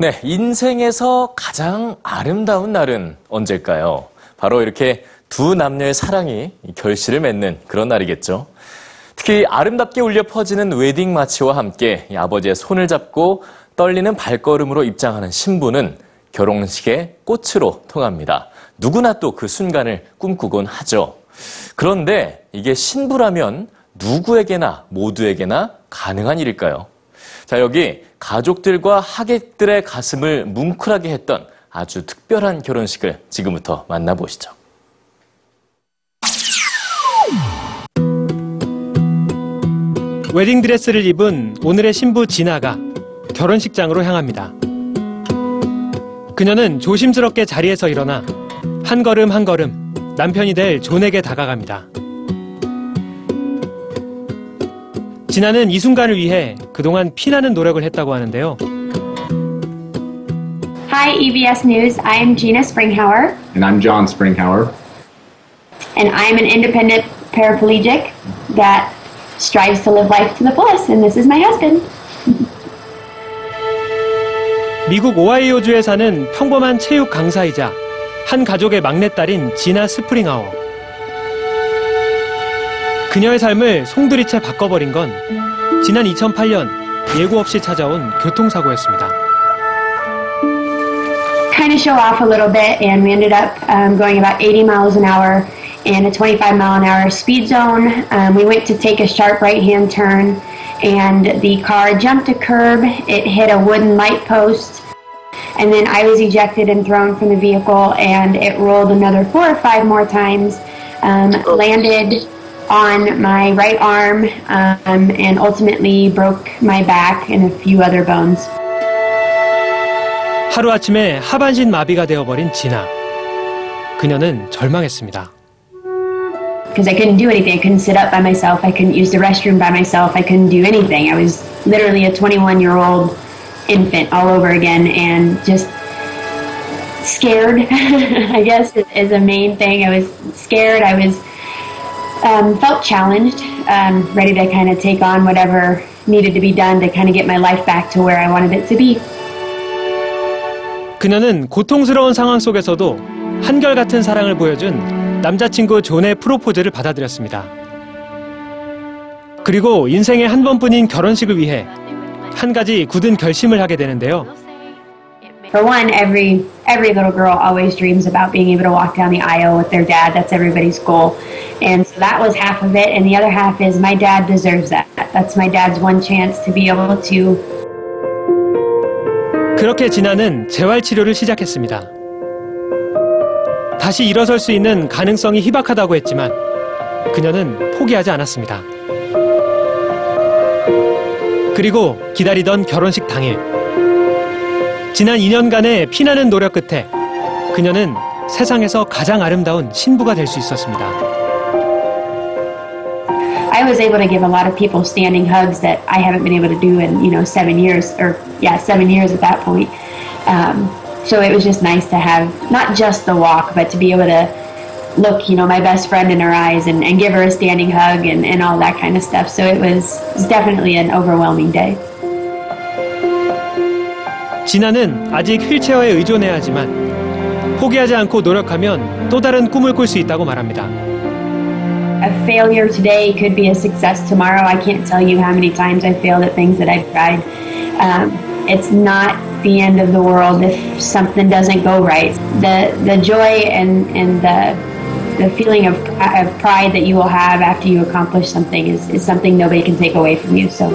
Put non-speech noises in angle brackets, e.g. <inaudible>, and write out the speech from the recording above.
네, 인생에서 가장 아름다운 날은 언제일까요? 바로 이렇게 두 남녀의 사랑이 결실을 맺는 그런 날이겠죠. 특히 아름답게 울려 퍼지는 웨딩 마치와 함께 이 아버지의 손을 잡고 떨리는 발걸음으로 입장하는 신부는 결혼식의 꽃으로 통합니다. 누구나 또 그 순간을 꿈꾸곤 하죠. 그런데 이게 신부라면 누구에게나 모두에게나 가능한 일일까요? 자, 여기 가족들과 하객들의 가슴을 뭉클하게 했던 아주 특별한 결혼식을 지금부터 만나보시죠. 웨딩드레스를 입은 오늘의 신부 진아가 결혼식장으로 향합니다. 그녀는 조심스럽게 자리에서 일어나 한 걸음 한 걸음 남편이 될 존에게 다가갑니다. 진아는 이 순간을 위해 그동안 피나는 노력을 했다고 하는데요. Hi, EBS News. I'm Gina Springhauer, And I'm John Springhauer. and I'm an independent paraplegic that strives to live life to the fullest, and this is my husband. 미국 오하이오주에 사는 평범한 체육 강사이자 한 가족의 막내딸인 지나 스프링하워. 그녀의 삶을 송두리째 바꿔버린 건 지난 2008년 예고 없이 찾아온 교통사고였습니다. Kind of show off a little bit, and we ended up um, going about 80 miles an hour in a 25 mile an hour speed zone. Um, we went to take a sharp right hand turn, and the car jumped a curb. It hit a wooden light post. And then I was ejected and thrown from the vehicle, and it rolled another four or five more times, um, landed on my right arm, um, and ultimately broke my back and a few other bones. 하루아침에 하반신 마비가 되어버린 진아. 그녀는 절망했습니다. because I couldn't do anything. I couldn't sit up by myself. I couldn't use the restroom by myself. I couldn't do anything. I was literally a 21 year old infant all over again and just scared, <laughs> I guess, is- is the main thing. I was scared. I was, um, felt challenged, um, ready to kind of take on whatever needed to be done to kind of get my life back to where I wanted it to be. 그녀는 고통스러운 상황 속에서도 한결같은 사랑을 보여준 남자친구 존의 프로포즈를 받아들였습니다. 그리고 인생의 한 번뿐인 결혼식을 위해 한 가지 굳은 결심을 하게 되는데요. For one, every every little girl always dreams about being able to walk down the aisle with their dad. That's everybody's goal. And so that was half of it, and the other half is my dad deserves that. That's my dad's one chance to be able to 그렇게 진아는 재활 치료를 시작했습니다. 다시 일어설 수 있는 가능성이 희박하다고 했지만 그녀는 포기하지 않았습니다. 그리고 기다리던 결혼식 당일 지난 2년간의 피나는 노력 끝에 그녀는 세상에서 가장 아름다운 신부가 될 수 있었습니다. I was able to give a lot of people standing hugs that I haven't been able to do in you know seven years or yeah seven years at that point. Um, so it was just nice to have not just the walk, but to be able to look you know my best friend in her eyes and, and give her a standing hug and, and all that kind of stuff. So it was, it was definitely an overwhelming day. 진아는 아직 휠체어에 의존해야 하지만 포기하지 않고 노력하면 또 다른 꿈을 꿀 수 있다고 말합니다. A failure today could be a success tomorrow. I can't tell you how many times I failed at things that I've tried. Um, it's not the end of the world if something doesn't go right. The the joy and and the the feeling of, of pride that you will have after you accomplish something is, is something nobody can take away from you. So